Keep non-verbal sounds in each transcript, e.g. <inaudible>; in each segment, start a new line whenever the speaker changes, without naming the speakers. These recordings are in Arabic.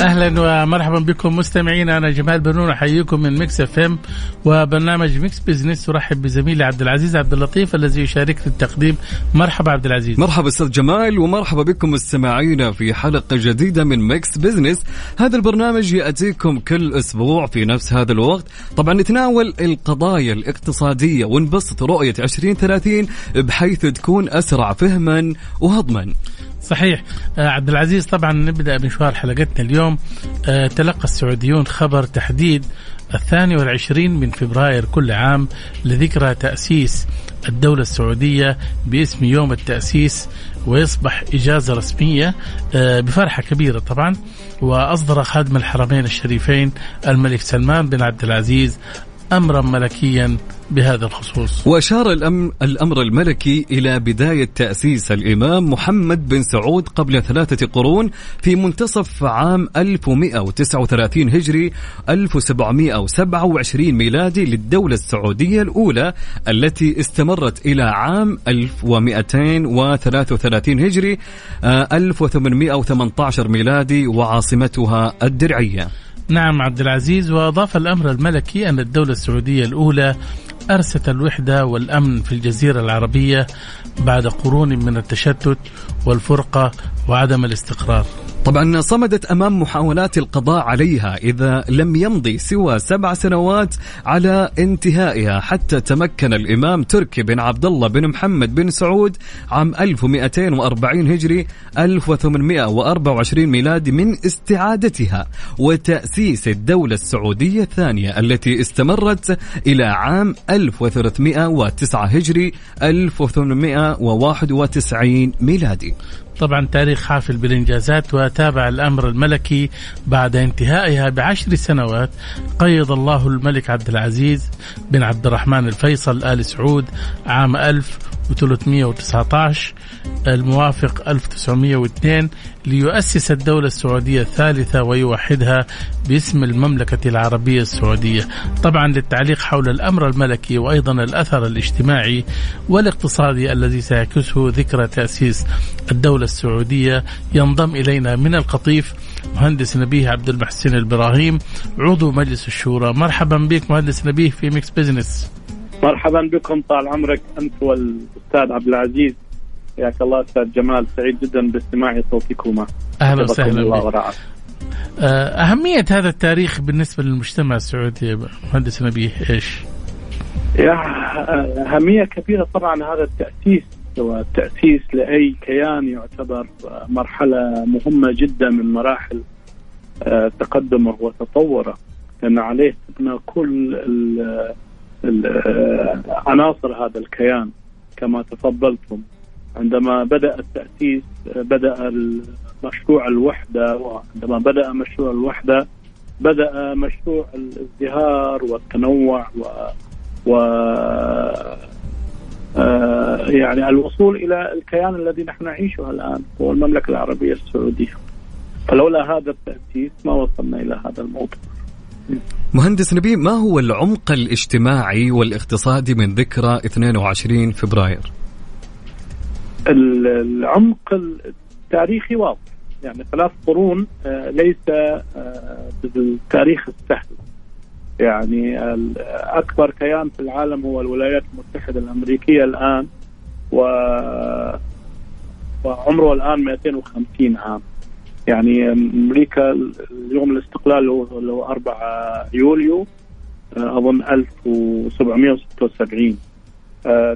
أهلا ومرحبا بكم مستمعينا أنا جمال بنون أحييكم من Mix FM وبرنامج Mix Business. أرحب بزميلي عبد العزيز عبد اللطيف الذي يشاركني التقديم. مرحبا عبد العزيز.
مرحبا أستاذ جمال ومرحبا بكم مستمعينا في حلقة جديدة من Mix Business. هذا البرنامج يأتيكم كل أسبوع في نفس هذا الوقت. طبعا نتناول القضايا الاقتصادية ونبسط رؤية 2030 بحيث تكون أسرع فهما وهضما.
صحيح. آه عبد العزيز طبعا نبدأ مشوار حلقتنا اليوم. آه تلقى السعوديون خبر تحديد الثاني والعشرين من فبراير كل عام لذكرى تأسيس الدولة السعودية باسم يوم التأسيس ويصبح إجازة رسمية آه بفرحة كبيرة طبعا. وأصدر خادم الحرمين الشريفين الملك سلمان بن عبد العزيز أمرا ملكيا بهذا الخصوص.
وأشار الأمر, الملكي إلى بداية تأسيس الإمام محمد بن سعود قبل ثلاثة قرون في منتصف عام 1139 هجري 1727 ميلادي للدولة السعودية الأولى التي استمرت إلى عام 1233 هجري 1818 ميلادي وعاصمتها الدرعية.
نعم عبد العزيز وأضاف الأمر الملكي أن الدولة السعودية الأولى أرست الوحدة والأمن في الجزيرة العربية بعد قرون من التشتت والفرقة وعدم الاستقرار.
طبعا صمدت أمام محاولات القضاء عليها إذا لم يمضي سوى سبع سنوات على انتهائها حتى تمكن الإمام تركي بن عبد الله بن محمد بن سعود عام 1240 هجري 1824 ميلادي من استعادتها وتأسيس الدولة السعودية الثانية التي استمرت إلى عام 1309 هجري 1891 ميلادي.
طبعا تاريخ حافل بالإنجازات وتابع الأمر الملكي بعد انتهائها بعشر سنوات. قيض الله الملك عبد العزيز بن عبد الرحمن الفيصل آل سعود عام 1319 الموافق 1902 ليؤسس الدولة السعودية الثالثة ويوحدها باسم المملكة العربية السعودية. طبعا للتعليق حول الأمر الملكي وأيضا الأثر الاجتماعي والاقتصادي الذي سيعكسه ذكرى تأسيس الدولة السعودية ينضم إلينا من القطيف مهندس نبيه عبد المحسن البراهيم عضو مجلس الشورى. مرحبا بك مهندس نبيه في Mix Business
مرحبا بكم طال عمرك أنت والأستاذ عبد العزيز. حياك الله أستاذ جمال سعيد جدا باستماع صوتكما.
أهلا وسهلا
الله ورعاكم.
أهمية هذا التاريخ بالنسبة للمجتمع السعودي مهندس نبيه إيش؟
يا أهمية كبيرة طبعا هذا التأسيس. والتأسيس لأي كيان يعتبر مرحلة مهمة جدا من مراحل آه، تقدمه وتطوره. لأن عليه تبنى كل آه، عناصر هذا الكيان كما تفضلتم. عندما بدأ التأسيس بدأ مشروع الوحدة وعندما بدأ مشروع الوحدة بدأ مشروع الازدهار والتنوع و, و آه، يعني الوصول إلى الكيان الذي نحن نعيشه الآن هو المملكة العربية السعودية. فلولا هذا التأسيس ما وصلنا إلى هذا الموضوع.
مهندس نبيه ما هو العمق الاجتماعي والاقتصادي من ذكرى 22 فبراير؟
ال- العمق التاريخي واضح. يعني ثلاث قرون آه، ليس آه، بالتاريخ السهل. يعني اكبر كيان في العالم هو الولايات المتحدة الأمريكية الآن و وعمره الآن 250 عام. يعني أمريكا اليوم الاستقلال هو اللي هو 4 يوليو أظن 1776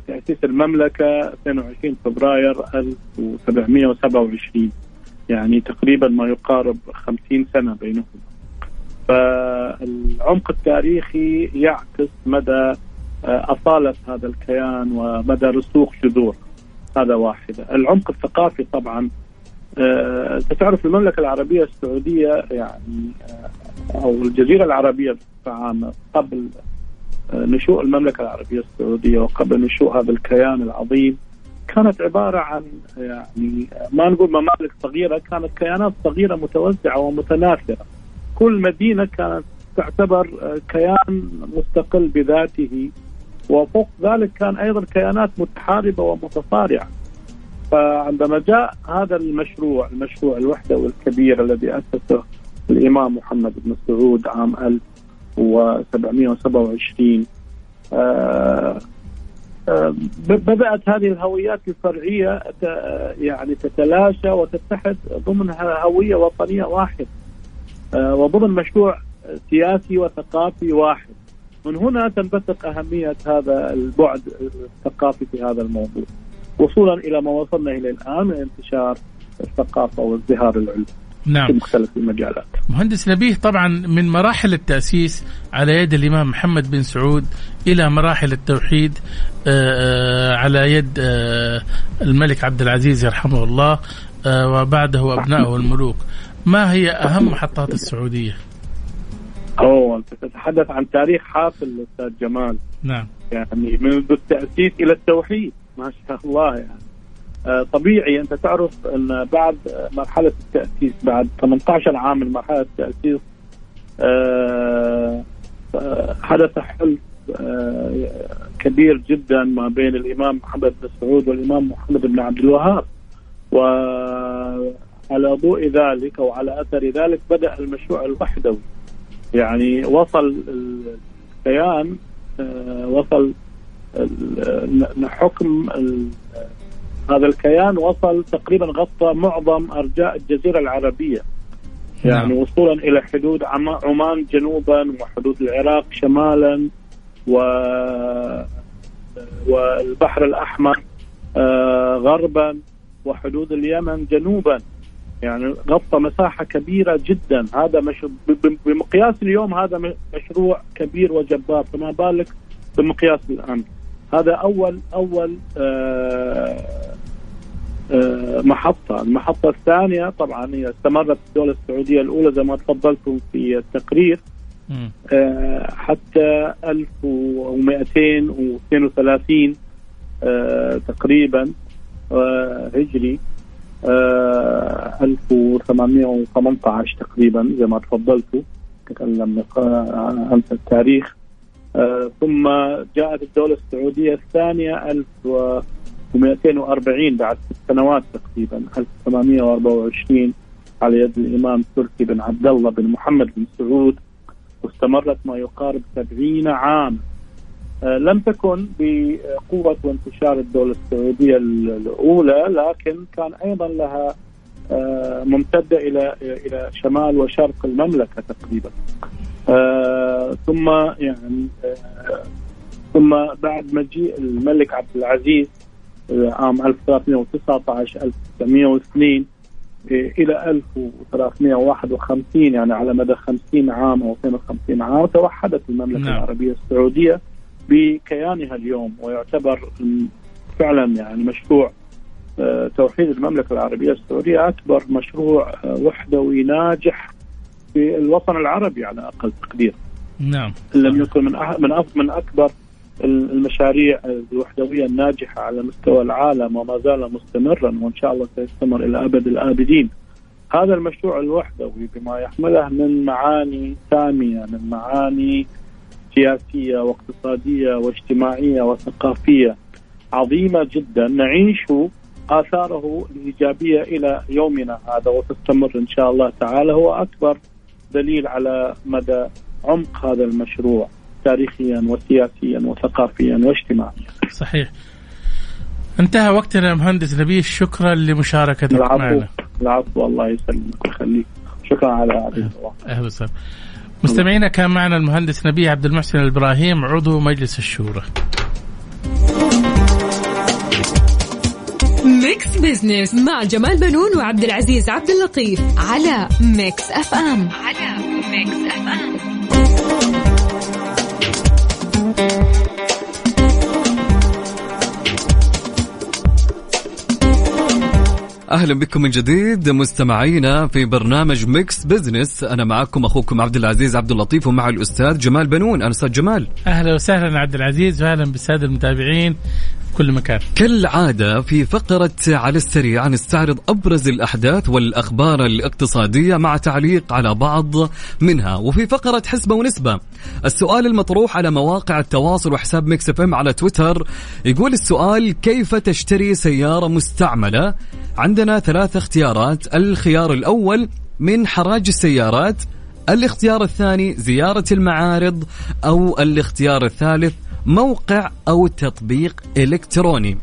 تأسيس المملكة 22 فبراير 1727 يعني تقريبا ما يقارب 50 سنة بينهم. فالعمق التاريخي يعكس مدى أصالة هذا الكيان ومدى رسوخ جذور. هذا واحدة العمق الثقافي طبعا أنت تعرف المملكة العربية السعودية يعني أو الجزيرة العربية بصفة عامة قبل نشوء المملكة العربية السعودية وقبل نشوء هذا الكيان العظيم كانت عبارة عن يعني ما نقول ممالك صغيرة كانت كيانات صغيرة متوزعة ومتناثرة. كل مدينة كانت تعتبر كيان مستقل بذاته وفوق ذلك كان أيضا كيانات متحاربة ومتصارعة. فعندما جاء هذا المشروع المشروع الوحدة الكبير الذي أسسه الإمام محمد بن سعود عام 1727 آه آه بدأت هذه الهويات الفرعية يعني تتلاشى وتتحد ضمن هوية وطنية واحدة آه وضمن مشروع سياسي وثقافي واحد. من هنا تنبثق أهمية هذا البعد الثقافي في هذا الموضوع. وصولا إلى ما وصلنا إليه الآن من انتشار الثقافة وازدهار العلم
نعم.
في مختلف المجالات.
مهندس نبيه طبعا من مراحل التأسيس على يد الإمام محمد بن سعود إلى مراحل التوحيد على يد الملك عبد العزيز يرحمه الله وبعده أبنائه الملوك. ما هي أهم محطات السعودية؟
أوه أنت تتحدث عن تاريخ حافل أستاذ جمال.
نعم.
يعني منذ التأسيس إلى التوحيد. ما شاء الله يعني. طبيعي أنت تعرف أن بعد مرحلة التأسيس بعد 18 عام من مرحله التاسيس حدث حلف كبير جدا ما بين الإمام محمد بن سعود والإمام محمد بن عبد الوهاب. وعلى ضوء ذلك أو على أثر ذلك بدأ المشروع الوحدوي. يعني وصل الكيان وصل حكم هذا الكيان وصل تقريبا غطى معظم أرجاء الجزيرة العربية. يعني. وصولا إلى حدود عمان جنوبا وحدود العراق شمالا و والبحر الأحمر غربا وحدود اليمن جنوبا. يعني غطى مساحة كبيرة جدا. هذا مش بمقياس اليوم هذا مشروع كبير وجبار. فما بالك بمقياس الآن. هذا اول أول آآ آآ محطة. المحطة الثانية طبعا هي استمرت الدولة السعودية الأولى زي ما تفضلتم في التقرير. حتى 1232 تقريبا هجري 1818 تقريبا زي ما تفضلتوا تكلم أمس التاريخ. آه ثم جاءت الدولة السعودية الثانية 1240 بعد ست سنوات تقريبا 1824 على يد الإمام تركي بن عبد الله بن محمد بن سعود واستمرت ما يقارب 70 عام آه لم تكن بقوة وانتشار الدولة السعودية الأولى لكن كان أيضا لها آه ممتدة إلى إلى شمال وشرق المملكة تقريبا. آه ثم يعني آه ثم بعد مجيء الملك عبد العزيز آه عام 1319 1902 إلى 1351 يعني على مدى 50 عام أو 52 عام توحدت المملكة نعم. العربية السعودية بكيانها اليوم ويعتبر فعلا يعني مشروع توحيد المملكة العربية السعودية أكبر مشروع وحدوي ناجح في الوطن العربي على أقل تقدير.
نعم.
لم يكن من من من أكبر المشاريع الوحدوية الناجحة على مستوى العالم وما زال مستمرا وإن شاء الله سيستمر إلى أبد الآبدين. هذا المشروع الوحدوي بما يحمله من معاني سامية من معاني سياسية واقتصادية واجتماعية وثقافية عظيمة جدا نعيش آثاره الإيجابية إلى يومنا هذا وتستمر إن شاء الله تعالى هو أكبر دليل على مدى عمق هذا المشروع تاريخيا وسياسيا وثقافيا واجتماعيا.
صحيح. انتهى وقتنا مهندس نبيل شكرا لمشاركتك
العفو
معنا.
العفو الله يسلمك ويخليك شكرا على
أهلا وسهلا. مستمعينا كان معنا المهندس نبيه عبد المحسن الإبراهيم عضو مجلس الشورى
Mix Business مع جمال بنون وعبد العزيز عبد اللطيف على Mix FM
أهلا بكم من جديد مستمعينا في برنامج Mix Business أنا معكم أخوكم عبد العزيز عبد اللطيف ومع الأستاذ جمال بنون. أنا أستاذ جمال.
أهلا وسهلا عبد العزيز واهلا بالسادة المتابعين. في كل مكان.
كالعادة في فقرة على السريع نستعرض أبرز الأحداث والأخبار الاقتصادية مع تعليق على بعض منها. وفي فقرة حسبة ونسبة السؤال المطروح على مواقع التواصل وحساب Mix FM على تويتر يقول السؤال كيف تشتري سيارة مستعملة؟ عندنا ثلاث اختيارات. الخيار الأول من حراج السيارات الاختيار الثاني زيارة المعارض أو الاختيار الثالث موقع أو تطبيق إلكتروني.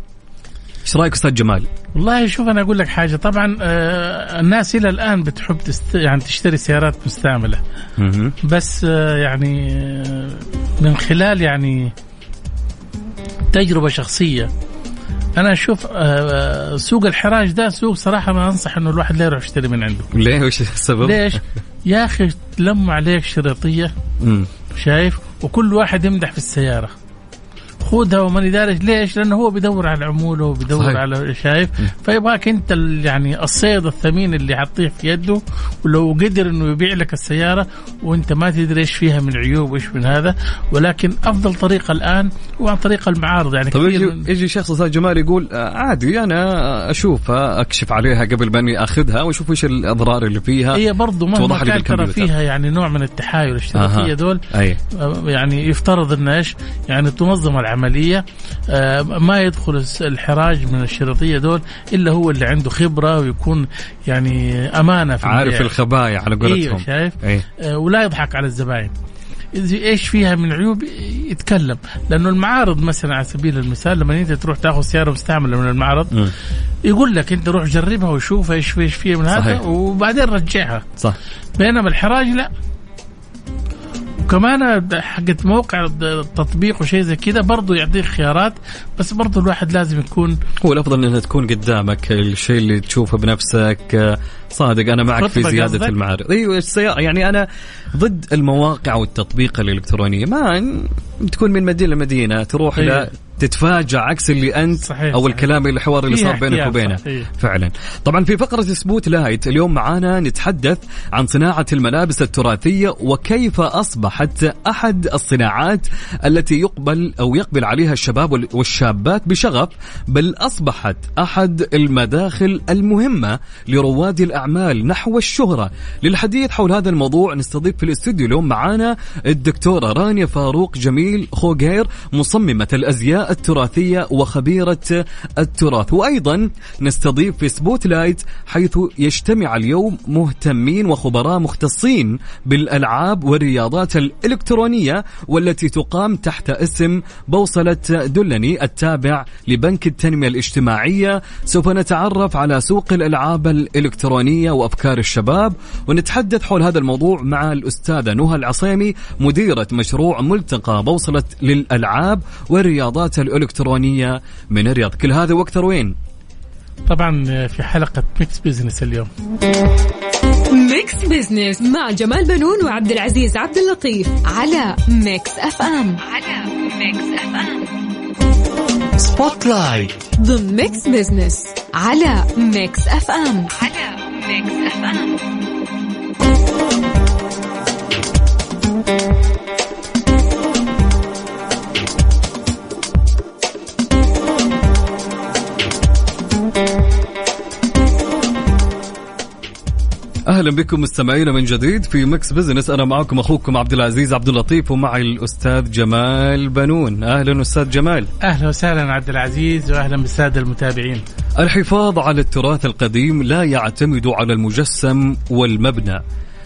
إيش رأيك أستاذ جمال؟
والله شوف أنا أقول لك حاجة. طبعا آه الناس إلى الآن بتحب تست... يعني تشتري سيارات مستعملة. بس آه يعني آه من خلال يعني تجربة شخصية. أنا أشوف آه سوق الحراج ده سوق صراحة ما أنصح إنه الواحد لا يروح يشتري من عنده. <laughs>
ليه وش السبب؟
ليش؟ يا أخي تلم عليك شريطيه شايف؟ وكل واحد يمدح في السيارة. خذها وماني دارج ليش؟ لأنه هو بيدور على عموله وبيدور صحيح. على شايف. فيبغاك أنت يعني الصيد الثمين اللي حطيه في يده ولو قدر إنه يبيع لك السيارة وأنت ما تدري إيش فيها من عيوب وإيش من هذا. ولكن أفضل طريقة الآن هو عن طريق المعارض. يعني
طيب يجي, يجي شخص أستاذ جمال يقول عادي أنا اشوفها أكشف عليها قبل ما أني أخذها وأشوف إيش الأضرار اللي فيها.
هي برضه مهما كان ترى فيها يعني نوع من التحايل الاشتراكية دول. أي. يعني يفترض ان إيش؟ يعني تنظم العملية آه ما يدخل الحراج من الشرطية دول إلا هو اللي عنده خبرة ويكون يعني أمانة في
عارف البيع. الخبايا على قولتهم
أيوه شايف أيه. آه ولا يضحك على الزباين إيش فيها من عيوب يتكلم لأنه المعارض مثلا على سبيل المثال لما أنت تروح تاخذ سيارة مستعملة من المعرض م. يقول لك أنت روح جربها وشوف إيش إيش فيها من هذا صحيح. وبعدين رجعها
صح
بينما الحراج لا وكمان حقت موقع التطبيق وشيء زي كذا برضه يعطيك خيارات بس برضه الواحد لازم يكون
هو الأفضل إنها تكون قدامك الشيء اللي تشوفه بنفسك صادق أنا معك في زياده قصدك؟ المعارض أيوه السيارة يعني أنا ضد المواقع والتطبيق الالكترونيه ما تكون من مدينة لمدينة تروح أيوة. تتفاجأ عكس اللي أنت صحيح أو الكلام الحوار اللي صار بينك وبينه. فعلا. طبعا في فقرة spotlight اليوم معانا نتحدث عن صناعة الملابس التراثية وكيف أصبحت أحد الصناعات التي يقبل أو يقبل عليها الشباب والشابات بشغف بل أصبحت أحد المداخل المهمة لرواد الأعمال نحو الشهرة. للحديث حول هذا الموضوع نستضيف في الاستوديو اليوم معانا الدكتورة رانيا فاروق جميل خوغير مصممة الأزياء التراثية وخبيرة التراث. وأيضا نستضيف في spotlight حيث يجتمع اليوم مهتمين وخبراء مختصين بالألعاب والرياضات الإلكترونية والتي تقام تحت اسم بوصلة دلني التابع لبنك التنمية الاجتماعية. سوف نتعرف على سوق الألعاب الإلكترونية وأفكار الشباب ونتحدث حول هذا الموضوع مع الأستاذة نهى العصيمي مديرة مشروع ملتقى بوصلة للألعاب والرياضات الإلكترونية من الرياض. كل هذا وأكثر وين؟
طبعا في حلقة Mix Business اليوم.
Mix Business مع جمال بنون وعبد العزيز عبد اللطيف على Mix FM على Mix
FM spotlight
ضمن Mix Business على Mix FM على Mix FM
أهلا بكم مستمعينا من جديد في Mix Business. أنا معكم أخوكم عبد العزيز عبد اللطيف ومعي الأستاذ جمال بنون. أهلا أستاذ جمال.
أهلا وسهلا عبد العزيز واهلا بالسادة المتابعين.
الحفاظ على التراث القديم لا يعتمد على المجسم والمبنى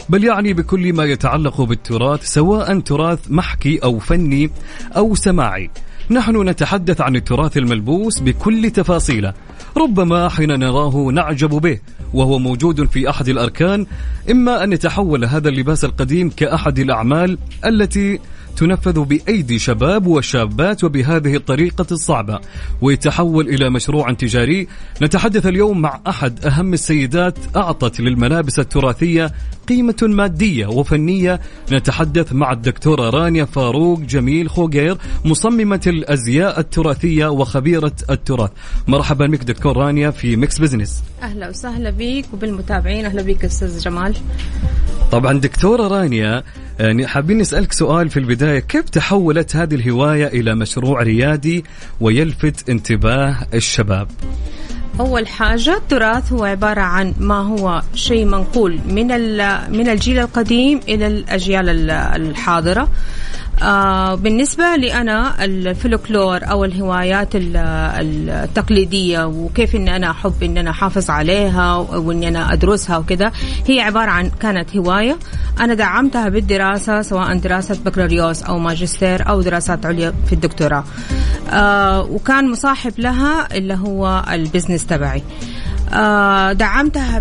بل يعني بكل ما يتعلق بالتراث سواء تراث محكي أو فني أو سماعي. نحن نتحدث عن التراث الملبوس بكل تفاصيله ربما حين نراه نعجب به وهو موجود في أحد الأركان إما أن يتحول هذا اللباس القديم كأحد الأعمال التي تنفذ بأيدي شباب وشابات وبهذه الطريقة الصعبة ويتحول إلى مشروع تجاري. نتحدث اليوم مع أحد أهم السيدات أعطت للملابس التراثية قيمة مادية وفنية. نتحدث مع الدكتورة رانيا فاروق جميل خوغير مصممة الأزياء التراثية وخبيرة التراث. مرحبا بك دكتور رانيا في Mix Business
أهلا وسهلا بك وبالمتابعين. أهلا بك أستاذ جمال.
طبعا دكتورة رانيا يعني حابين نسألك سؤال في البداية. كيف تحولت هذه الهواية إلى مشروع ريادي ويلفت انتباه الشباب؟
أول حاجة التراث هو عبارة عن ما هو شيء منقول من من الجيل القديم إلى الأجيال الحاضرة. آه بالنسبة لي أنا الفلكلور أو الهوايات التقليدية وكيف إن أنا أحب إن أنا أحافظ عليها وإني أنا أدرسها وكذا هي عبارة عن كانت هواية أنا دعمتها بالدراسة سواء دراسة بكالوريوس أو ماجستير أو دراسات عليا في الدكتوراه. آه وكان مصاحب لها اللي هو ال business تبعي. آه، دعمتها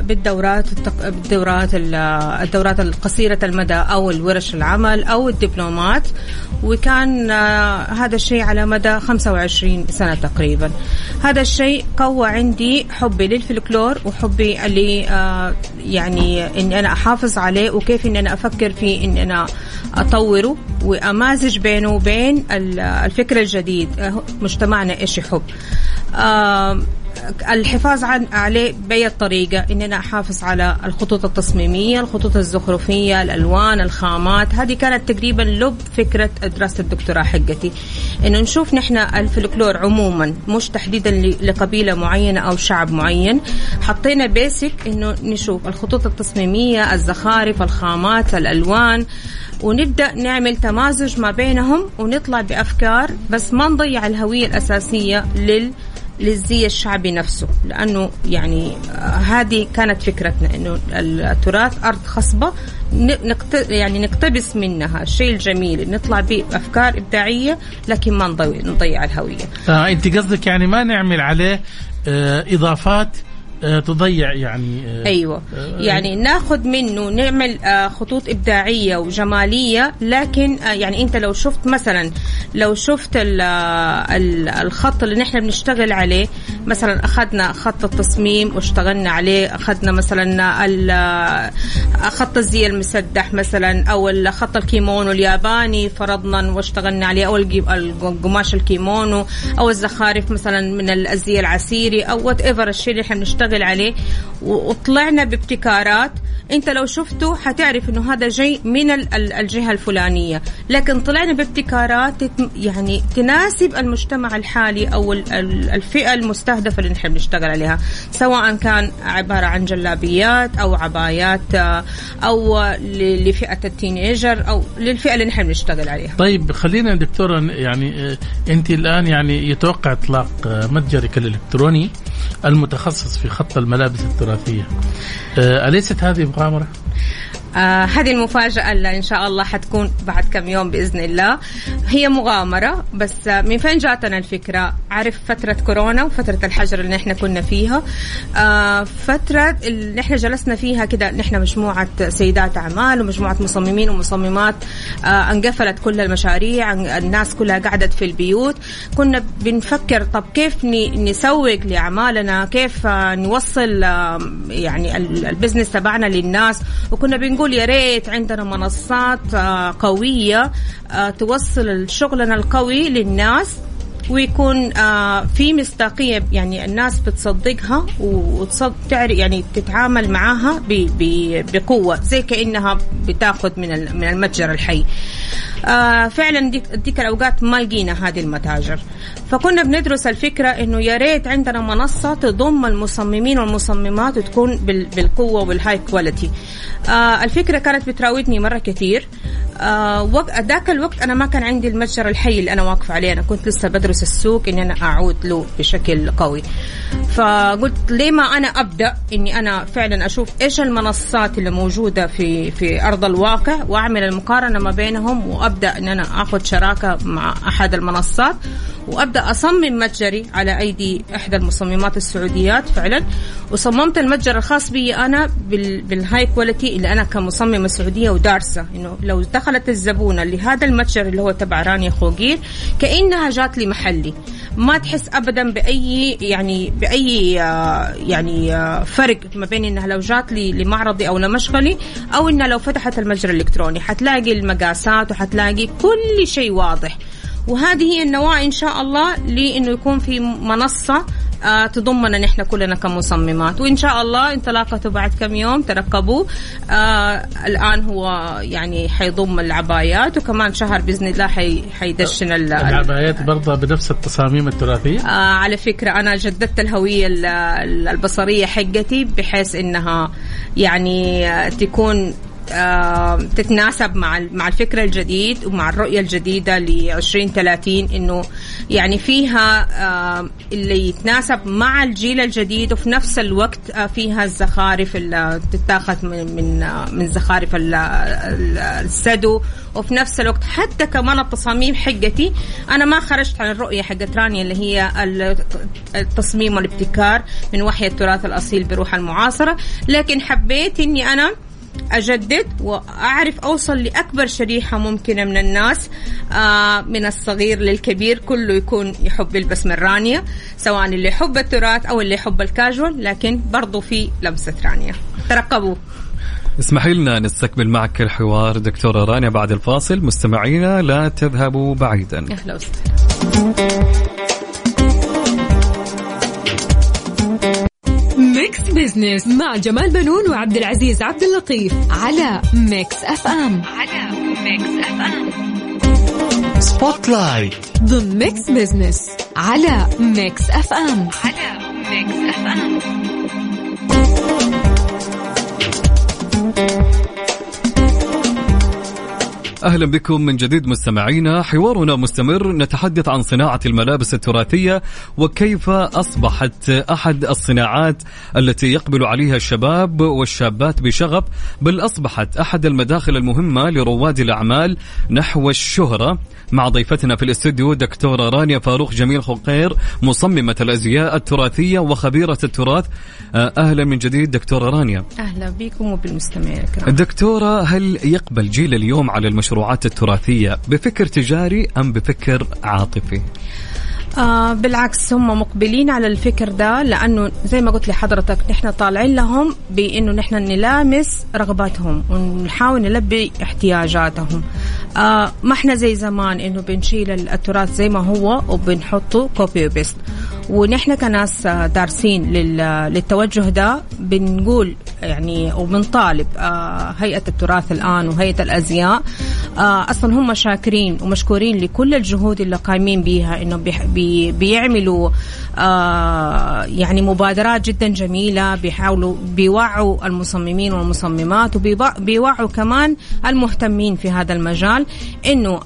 بالدورات بالدورات الدورات القصيرة المدى أو الورش العمل أو الدبلومات وكان آه، هذا الشيء على مدى 25 سنة تقريبا. هذا الشيء قوى عندي حبي للفلكلور وحبي اللي آه، يعني اني أنا أحافظ عليه وكيف اني أنا أفكر في اني أنا أطوره وأمازج بينه وبين الفكر الجديد مجتمعنا إيش يحب. الحفاظ عن عليه بأي طريقة؟ إننا أحافظ على الخطوط التصميمية الخطوط الزخرفية الألوان الخامات. هذه كانت تقريبا لب فكرة دراسة الدكتوراه حقتي. إنه نشوف نحن الفلكلور عموما مش تحديدا لقبيلة معينة أو شعب معين. حطينا بيسك إنه نشوف الخطوط التصميمية الزخارف الخامات الألوان. ونبدأ نعمل تمازج ما بينهم ونطلع بأفكار بس ما نضيع الهوية الأساسية لل للزي الشعبي نفسه لأنه يعني هذه كانت فكرتنا إنه التراث أرض خصبة يعني نقتبس منها الشيء الجميل نطلع بافكار إبداعية لكن ما نضيع الهوية.
آه أنت قصدك يعني ما نعمل عليه آه إضافات آه، تضيع يعني
آه، أيوه. آه، يعني ناخذ منه نعمل خطوط إبداعية وجمالية لكن يعني أنت لو شفت مثلا لو شفت الخط اللي نحن بنشتغل عليه مثلا أخذنا خط التصميم واشتغلنا عليه أخذنا مثلا خط الزي المسدح مثلا أو خط الكيمونو الياباني فرضنا واشتغلنا عليه أو القماش الكيمونو أو الزخارف مثلا من الزي العسيري أو whatever الشيء اللي إحنا بنشتغل نشتغل عليه. وطلعنا بابتكارات. انت لو شفته حتعرف انه هذا جاي من الجهة الفلانية. لكن طلعنا بابتكارات يعني تناسب المجتمع الحالي أو الفئة المستهدفة اللي نحن بنشتغل عليها. سواء كان عبارة عن جلابيات أو عبايات أو لفئة التينيجر أو للفئة اللي نحن بنشتغل عليها.
طيب خلينا دكتورة يعني آه، أنت الآن يعني يتوقع إطلاق آه، متجرك الإلكتروني. المتخصص في خط الملابس التراثية. آه، أليست هذه مغامره
آه هذه المفاجأة اللي إن شاء الله حتكون بعد كم يوم بإذن الله. هي مغامرة بس آه من فين جاتنا الفكرة؟ عارف فترة كورونا وفترة الحجر اللي نحن كنا فيها؟ آه فترة اللي نحن جلسنا فيها كده نحن مجموعة سيدات أعمال ومجموعة مصممين ومصممات آه انقفلت كل المشاريع الناس كلها قعدت في البيوت. كنا بنفكر طب كيف نسوق لأعمالنا؟ كيف آه نوصل آه يعني البزنس تبعنا للناس؟ وكنا بنقول نقول يا ريت عندنا منصات آه، قوية آه، توصل شغلنا القوي للناس ويكون آه، في مصداقية يعني الناس بتصدقها وتعرف يعني تتعامل معاها بقوة زي كأنها بتاخذ من المتجر الحي. فعلا ديك, الأوقات ما لقينا هذه المتاجر. فكنا بندرس الفكرة إنه يا ريت عندنا منصة تضم المصممين والمصممات وتكون بالقوة وال high quality. الفكرة كانت بتراودني مرة كثير. آه ذاك الوقت أنا ما كان عندي المتجر الحي اللي أنا واقفة عليه. أنا كنت لسه بدرس السوق إني أنا أعود له بشكل قوي. فقلت ليه ما أنا أبدأ؟ إني أنا فعلا أشوف إيش المنصات اللي موجودة في في أرض الواقع وأعمل المقارنة ما بينهم وأبدأ إن أنا آخذ شراكة مع أحد المنصات وأبدأ أصمم متجري على أيدي إحدى المصممات السعوديات فعلا. وصممت المتجر الخاص بي أنا بال بال high quality اللي أنا كمصممة سعودية ودارسة. إنه لو دخلت الزبونة لهذا المتجر اللي هو تبع رانيا خوقير كأنها جات لي محلي. ما تحس ابدا بأي يعني بأي آه، يعني آه، فرق ما بين إنها لو جات لي لمعرضي أو لمشغلي أو إنها لو فتحت المتجر الإلكتروني. حتلاقي المقاسات وحتلاقي كل شيء واضح. وهذه هي النواة إن شاء الله لأنه يكون في منصة آه تضمنا نحن كلنا كمصممات. وإن شاء الله انطلاقته بعد كم يوم ترقبوا. آه الآن هو يعني حيضم العبايات وكمان شهر بإذن الله حي حيدشن ال-
العبايات برضه بنفس التصاميم التراثية؟
آه على فكرة أنا جددت الهوية ال- ال- البصرية حقتي بحيث إنها يعني تكون تتناسب مع مع الفكر الجديد ومع الرؤية الجديدة ل 2030 إنه يعني فيها اللي يتناسب مع الجيل الجديد وفي نفس الوقت آه فيها الزخارف اللي تتاخذ من من آه من زخارف ال- ال- السدو وفي نفس الوقت حتى كمان التصاميم حقتي. أنا ما خرجت عن الرؤية حقت رانيا اللي هي ال- التصميم والابتكار من وحي التراث الأصيل بروح المعاصرة لكن حبيت إني أنا أجدد وأعرف أوصل لأكبر شريحة ممكنة من الناس آه من الصغير للكبير كله يكون يحب يلبس من رانيا سواء اللي يحب التراث أو اللي يحب الكاجوال لكن برضو في لمسة رانيا ترقبوا.
اسمحي لنا نستكمل معك الحوار دكتورة رانيا بعد الفاصل. مستمعينا لا تذهبوا بعيدا.
أهلا وسهلا.
business مع جمال بنون وعبد العزيز عبد اللطيف على Mix FM على ميكس اف ام
سبوت لايت
ضمن ميكس بزنس على ميكس اف ام على ميكس اف ام
أهلا بكم من جديد مستمعينا. حوارنا مستمر. نتحدث عن صناعة الملابس التراثية وكيف أصبحت أحد الصناعات التي يقبل عليها الشباب والشابات بشغف بل أصبحت أحد المداخل المهمة لرواد الأعمال نحو الشهرة. مع ضيفتنا في الاستوديو دكتورة رانيا فاروق جميل خقير مصممة الأزياء التراثية وخبيرة التراث. آه، أهلا من جديد دكتورة رانيا.
أهلا بكم وبالمستمعين الكرام.
دكتورة هل يقبل جيل اليوم على المشروعات التراثية بفكر تجاري أم بفكر عاطفي؟
آه بالعكس هم مقبلين على الفكر ده لأنه زي ما قلت لحضرتك نحن طالعين لهم بإنه نحن نلامس رغباتهم ونحاول نلبي احتياجاتهم. آه ما إحنا زي زمان إنه بنشيل التراث زي ما هو وبنحطه copy و paste ونحن كناس دارسين لل- للتوجه ده بنقول يعني وبنطالب آه، هيئة التراث الآن وهيئة الأزياء. آه، أصلا هم شاكرين ومشكورين لكل الجهود اللي قايمين بيها إنه بيح- بي بيعملوا آه، يعني مبادرات جدا جميلة بيحاولوا بيوعوا المصممين والمصممات وبيوعوا كمان المهتمين في هذا المجال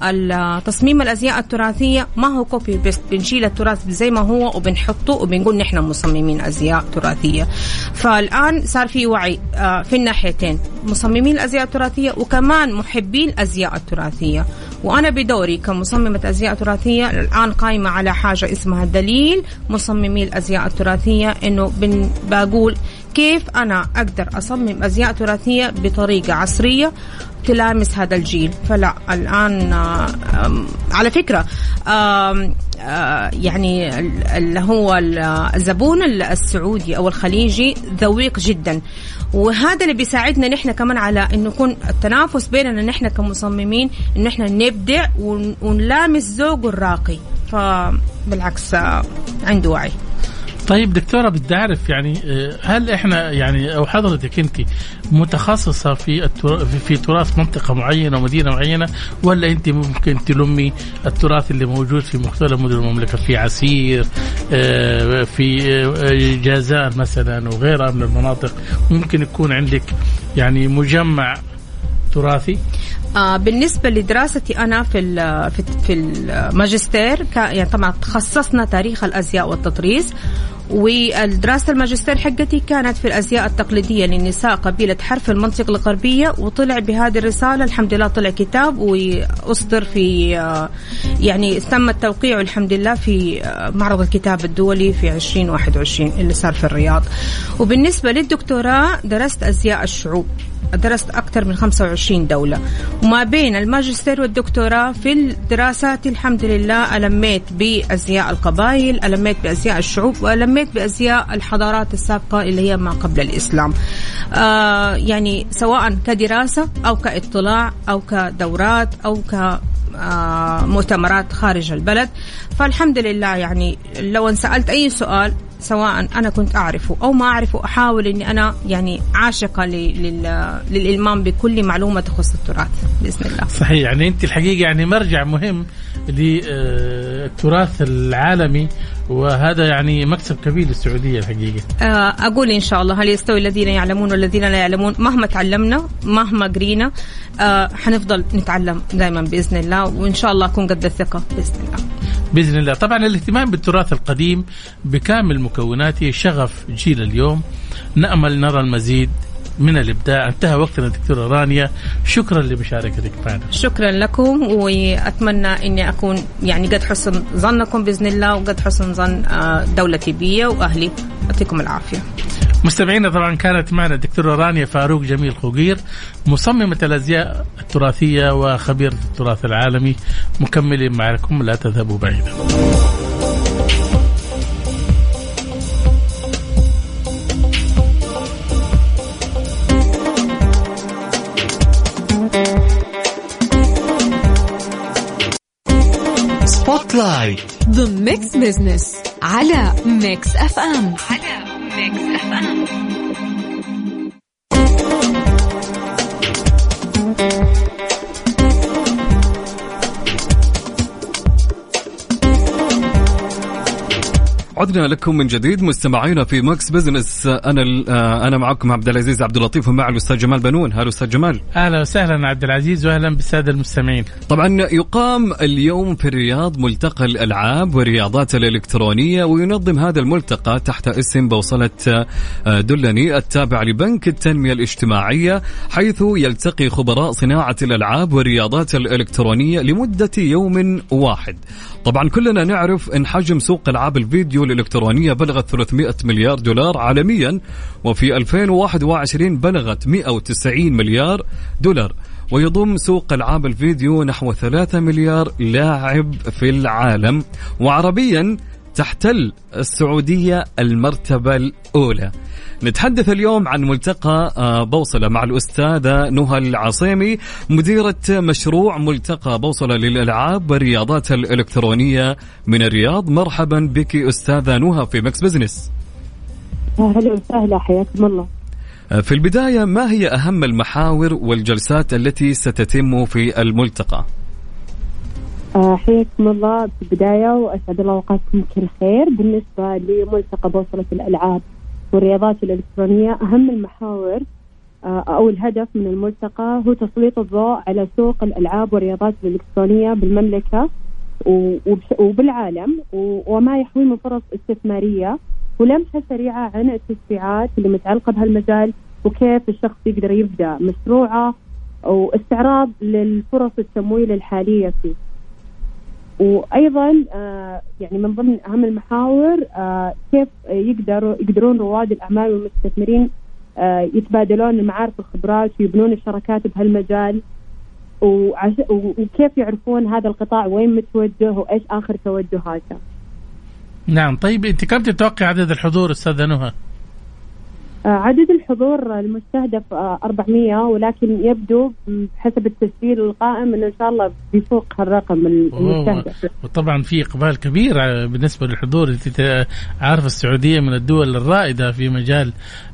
ال- تصميم الأزياء التراثية ما هو copy paste بنشيل التراث زي ما هو وبنحطه وبنقول نحن مصممين أزياء تراثية. فالآن صار في وعي آه، في الناحيتين مصممين الأزياء التراثية وكمان محبين الأزياء التراثية. وأنا بدوري كمصممة أزياء تراثية الآن قايمة على حاجة اسمها دليل مصممي الأزياء التراثية إنه بن بقول كيف أنا أقدر أصمم أزياء تراثية بطريقة عصرية تلامس هذا الجيل. فلا آم، على آه، يعني ال- اللي هو ال- الزبون السعودي أو الخليجي ذويق جدا. وهذا اللي بيساعدنا نحن كمان على إنه يكون التنافس بيننا نحن كمصممين إنه إحنا نبدع ون- ونلامس ذوقه الراقي. فبالعكس آه، عنده وعي.
طيب دكتورة بدي أعرف يعني آه، هل إحنا يعني أو حضرتك أنت متخصصة في الترا- في- تراث منطقة معينة ومدينة معينة ولا أنت ممكن تلمي التراث اللي موجود في مختلف مدن المملكة؟ في عسير آه، في آه، جازان مثلا وغيرها من المناطق ممكن يكون عندك يعني مجمع تراثي؟
آه بالنسبة لدراستي أنا في في الماجستير يعني طبعا تخصصنا تاريخ الأزياء والتطريز والدراسة الماجستير حقتي كانت في الأزياء التقليدية للنساء قبيلة حرف المنطقة الغربية وطلع بهذه الرسالة الحمد لله طلع كتاب وأصدر في آه، يعني تم التوقيع الحمد لله في آه، معرض الكتاب الدولي في 2021 اللي صار في الرياض. وبالنسبة للدكتوراه درست أزياء الشعوب. درست أكثر من 25 دولة. وما بين الماجستير والدكتوراه في الدراسات الحمد لله ألميت بأزياء القبائل ألميت بأزياء الشعوب وألميت بأزياء الحضارات السابقة اللي هي ما قبل الإسلام. آه يعني سواء كدراسة أو كإطلاع أو كدورات أو ك آه، مؤتمرات خارج البلد. فالحمد لله يعني لو انسألت أي سؤال سواء أنا كنت أعرفه أو ما أعرفه أحاول أني أنا يعني عاشقة ل- لل- للإلمام بكل معلومة تخص التراث بإذن الله.
صحيح يعني أنت الحقيقة يعني مرجع مهم للتراث العالمي وهذا يعني مكسب كبير للسعودية الحقيقة.
آه، أقول إن شاء الله هل يستوي الذين يعلمون والذين لا يعلمون؟ مهما تعلمنا مهما قرينا آه، حنفضل نتعلم دائما بإذن الله وإن شاء الله أكون قد الثقة بإذن الله.
بإذن الله. طبعا الاهتمام بالتراث القديم بكامل مكوناته شغف جيل اليوم. نأمل نرى المزيد من الإبداع. انتهى وقتنا دكتورة رانيا. شكرا لمشاركتك معنا.
شكرا لكم وأتمنى إني أكون يعني قد حسن ظنكم بإذن الله وقد حسن ظن آه، دولتي بي وأهلي. يعطيكم العافية.
مستمعينا طبعا كانت معنا الدكتوره رانيا فاروق جميل خوغير مصممة الأزياء التراثية وخبيره التراث العالمي مكملين معكم. لا تذهبوا بعيدا.
right
there Mix Business على Mix FM على Mix FM
عدنا لكم من جديد مستمعينا في Mix Business. أنا آه، أنا معكم عبد العزيز عبد اللطيف ومع الأستاذ جمال بنون. هلا أستاذ جمال.
أهلا وسهلا عبد العزيز واهلا بالسادة المستمعين.
طبعا يقام اليوم في الرياض ملتقى الألعاب والرياضات الإلكترونية وينظم هذا الملتقى تحت اسم بوصلة آه، دلني التابع لبنك التنمية الاجتماعية حيث يلتقي خبراء صناعة الألعاب والرياضات الإلكترونية لمدة يوم واحد. طبعا كلنا نعرف إن حجم سوق ألعاب الفيديو الإلكترونية بلغت 300 مليار دولار عالميا وفي 2021 بلغت 190 مليار دولار. ويضم سوق العاب الفيديو نحو 3 مليار لاعب في العالم وعربيا تحتل السعودية المرتبة الأولى. نتحدث اليوم عن ملتقى آه، بوصلة مع الأستاذة نهى العصيمي مديرة مشروع ملتقى بوصلة للألعاب والرياضات الإلكترونية من الرياض. مرحبا بك أستاذة نهى في Mix Business.
أهلا وسهلا حياكم الله.
آه، في البداية ما هي أهم المحاور والجلسات التي ستتم في الملتقى؟
حياكم الله في البداية وأسعد الله أوقاتكم بكل خير. بالنسبة لملتقى بوصلة الألعاب والرياضات الإلكترونية أهم المحاور آه، أو الهدف من الملتقى هو تسليط الضوء على سوق الألعاب والرياضات الإلكترونية بالمملكة وبالعالم وما يحوي من فرص استثمارية ولمحة سريعة عن التشريعات اللي متعلقة بهالمجال وكيف الشخص يقدر يبدأ مشروعه وإستعراض للفرص التمويل الحالية فيه. وأيضا آه يعني من ضمن أهم المحاور آه كيف يقدروا يقدرون رواد الأعمال والمستثمرين آه يتبادلون المعارف والخبرات ويبنون الشراكات بهالمجال. وكيف يعرفون هذا القطاع وين متوجه وإيش آخر توجهاته.
نعم طيب إنت كم تتوقع عدد الحضور أستاذة نهى؟
آه عدد الحضور المستهدف آه 400 ولكن يبدو حسب التسجيل القائم إنه إن شاء الله بيفوق هالرقم المستهدف.
وطبعا في إقبال كبير بالنسبة للحضور إنت عارف السعودية من الدول الرائدة في مجال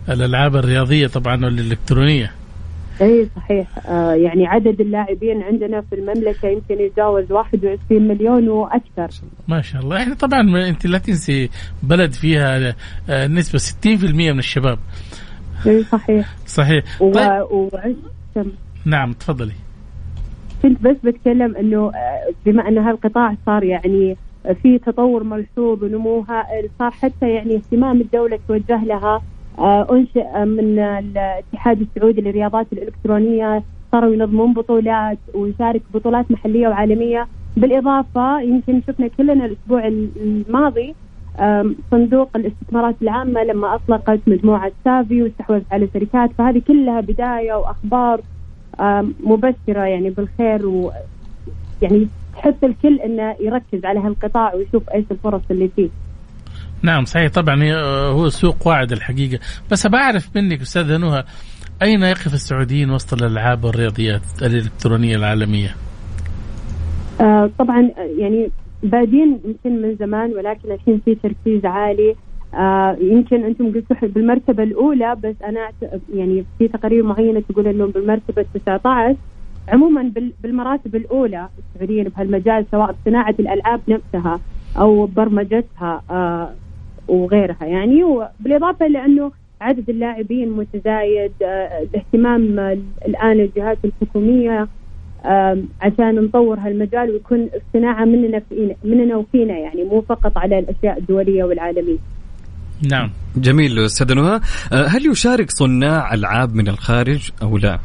الألعاب الرياضية طبعا والإلكترونية.
إي صحيح آه يعني عدد اللاعبين عندنا في المملكة يمكن يتجاوز 21 مليون وأكثر
ما شاء الله إحنا طبعا أنت لا تنسي بلد فيها آه، نسبة 60% من الشباب.
إي صحيح
صحيح.
و...
طيب
وعش...
نعم تفضلي.
كنت بس بتكلم إنه آه، بما إن هذا القطاع صار يعني في تطور ملحوظ ونمو هائل صار حتى يعني اهتمام الدولة توجه لها انشئ من الاتحاد السعودي للرياضات الإلكترونية صاروا ينظمون بطولات ويشارك بطولات محلية وعالمية بالإضافة يمكن شفنا كلنا الأسبوع الماضي صندوق الاستثمارات العامة لما أطلقت مجموعة سافي واستحوذت على شركات فهذه كلها بداية وأخبار مبشرة يعني بالخير و يعني تحث الكل إنه يركز على هالقطاع ويشوف إيش الفرص اللي فيه.
نعم صحيح. طبعا هو سوق واعد الحقيقة. بس بعرف منك استاذه نهى أين يقف السعوديين وسط الألعاب والرياضيات الإلكترونية العالمية؟
آه طبعا يعني بادين يمكن من زمان ولكن الحين في تركيز عالي. آه يمكن أنتم قلتوا بالمرتبة الأولى بس أنا يعني في تقارير معينه تقول انهم بالمرتبة 19 عموما بالمراتب الأولى السعوديين بهالمجال سواء بصناعه الألعاب نفسها أو برمجتها آه وغيرها يعني وبالإضافة لأنه عدد اللاعبين متزايد آه الاهتمام الآن الجهات الحكومية عشان نطور هالمجال ويكون الصناعه مننا فينا مننا وفينا يعني مو فقط على الأشياء الدولية والعالمية.
نعم
جميل أستاذ نهى أه، هل يشارك صناع ألعاب من الخارج أو لا؟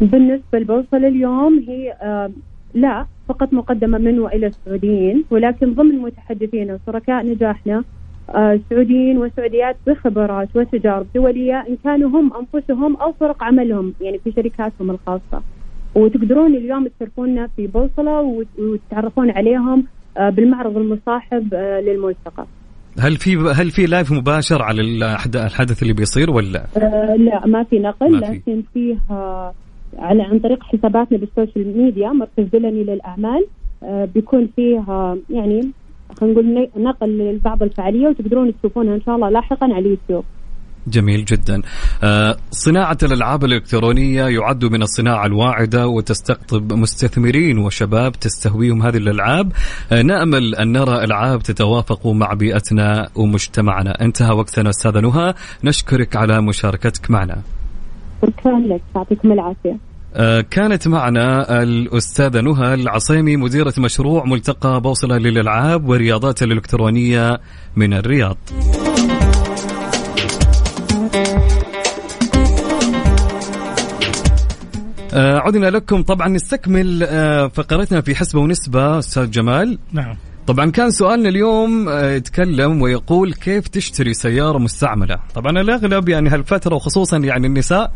بالنسبة لبوصله اليوم هي لا فقط مقدمة من وإلى السعوديين ولكن ضمن متحدثين وشركاء نجاحنا سعوديين وسعوديات بخبرات وتجارب دولية إن كانوا هم أنفسهم أو فرق عملهم يعني في شركاتهم الخاصة. وتقدرون اليوم تشرفونا في بوصلة وتتعرفون عليهم آه، بالمعرض المصاحب آه، للملتقى.
هل في هل في لايف مباشر على الحدث اللي بيصير ولا؟
آه لا ما في نقل ما في. لكن فيه آه على عن طريق حساباتنا بالسوشيال ميديا مركز دلني للأعمال آه بيكون فيه آه يعني خلينا نقول نقل لبعض الفعالية وتقدرون تشوفونها إن شاء الله لاحقا على اليوتيوب.
جميل جدا. آه، صناعة الألعاب الإلكترونية يعد من الصناعة الواعدة وتستقطب مستثمرين وشباب تستهويهم هذه الألعاب. آه، نأمل أن نرى ألعاب تتوافق مع بيئتنا ومجتمعنا. انتهى وقتنا أستاذة نهى. نشكرك على مشاركتك معنا.
شكرا لك. يعطيكم العافية.
كانت معنا الأستاذة نهى العصيمي مديرة مشروع ملتقى بوصلة للألعاب والرياضات الإلكترونية من الرياض. آه عدنا لكم. طبعا نستكمل آه فقرتنا في حسبة ونسبة أستاذ جمال.
نعم.
طبعا كان سؤالنا اليوم آه، يتكلم ويقول كيف تشتري سيارة مستعملة؟ طبعا الأغلب يعني هالفترة وخصوصا يعني النساء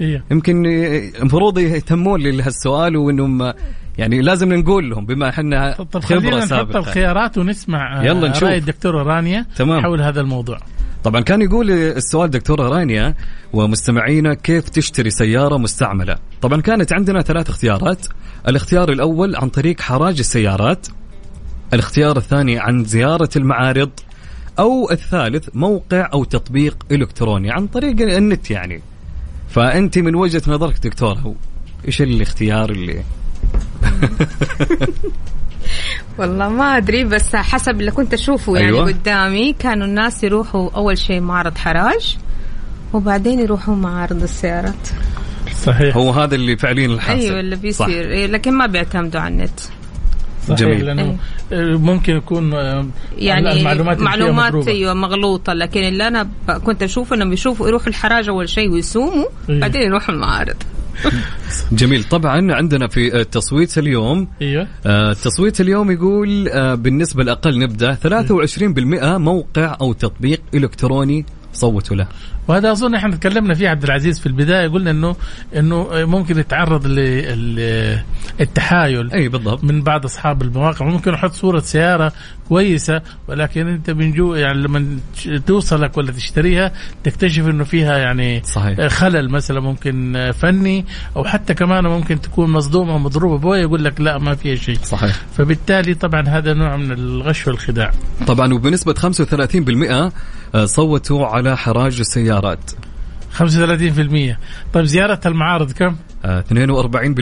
إيه.
يمكن المفروض يهتمون لهالسؤال وإنهم يعني لازم نقول لهم بما إحنا
طب خبرة سابقه نحط الخيارات ونسمع
آه، يلا نشوف. رأي
الدكتوره رانيا
تمام.
حول هذا الموضوع.
طبعا كان يقول السؤال دكتورة رانيا ومستمعينا كيف تشتري سيارة مستعملة. طبعا كانت عندنا ثلاث اختيارات. الاختيار الأول عن طريق حراج السيارات الاختيار الثاني عن زيارة المعارض أو الثالث موقع أو تطبيق إلكتروني عن طريق النت يعني. فأنت من وجهة نظرك دكتورة إيش الاختيار اللي؟ <laughs>
والله ما أدري بس حسب اللي كنت أشوفه يعني أيوة. قدامي كانوا الناس يروحوا أول شيء معرض حراج وبعدين يروحوا معارض السيارات.
صحيح.
هو هذا اللي فعليا الحاصل
أيوه اللي بيصير. إيه لكن ما بيعتمدوا على النت.
صحيح جميل. لأنه أيه. ممكن يكون آه،
يعني المعلومات معلومات أيوه مغلوطة لكن اللي أنا كنت أشوف إنهم يشوفوا يروحوا الحراج أول شيء ويسوموا أيه. بعدين يروحوا المعارض. <laughs>
جميل. طبعا عندنا في التصويت اليوم
أيوه
التصويت اليوم يقول آه، بالنسبة الاقل نبدأ 23% موقع أو تطبيق إلكتروني صوتوا له.
وهذا أظن إحنا تكلمنا فيه عبد العزيز في البداية قلنا انه إنه ممكن يتعرض للتحايل
أي بالضبط.
من بعض أصحاب المواقع. ممكن يحط صورة سيارة كويسة ولكن أنت من جو يعني لما توصلك ولا تشتريها تكتشف إنه فيها يعني
صحيح.
خلل مثلا ممكن فني أو حتى كمان ممكن تكون مصدومة ومضروبه بوية يقول لك لا ما فيها شيء.
صحيح.
فبالتالي طبعا هذا نوع من الغش والخداع.
طبعا وبنسبة 35% آه، صوتوا على حراج السيارات
35% طيب زيارة المعارض كم؟
42%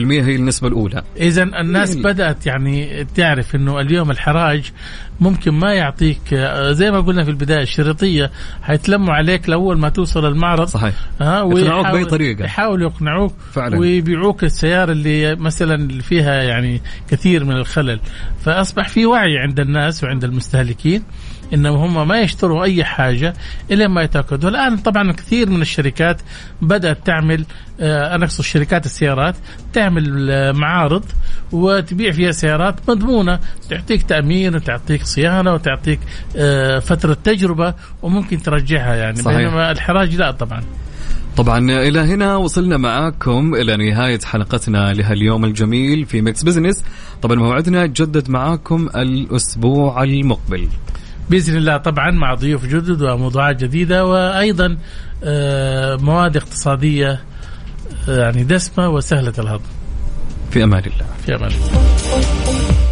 هي النسبة الأولى
إذا الناس. بدأت يعني تعرف إنه اليوم الحراج ممكن ما يعطيك آه، زي ما قلنا في البداية الشريطيه حيتلموا عليك لأول ما توصل المعرض
صحيح
ها
يقنعوك بأي طريقة.
يحاولوا يقنعوك
فعلا.
ويبيعوك السيارة اللي مثلا اللي فيها يعني كثير من الخلل فأصبح في وعي عند الناس وعند المستهلكين انهم هم ما يشتروا أي حاجة إلا ما يتأكدوا. الآن طبعا كثير من الشركات بدأت تعمل آه، أنا أقصد شركات السيارات تعمل آه، معارض وتبيع فيها سيارات مضمونة. تعطيك تأمين وتعطيك صيانة وتعطيك آه، فترة تجربة وممكن ترجعها يعني
صحيح.
بينما الحراج لا طبعا.
طبعا إلى هنا وصلنا معاكم إلى نهاية حلقتنا لهاليوم الجميل في Mix Business طبعا موعدنا يتجدد معاكم الأسبوع المقبل.
بإذن الله طبعا مع ضيوف جدد وموضوعات جديدة وأيضا آه، مواد اقتصادية آه، يعني دسمة وسهلة الهضم.
في أمان الله.
في أمان الله.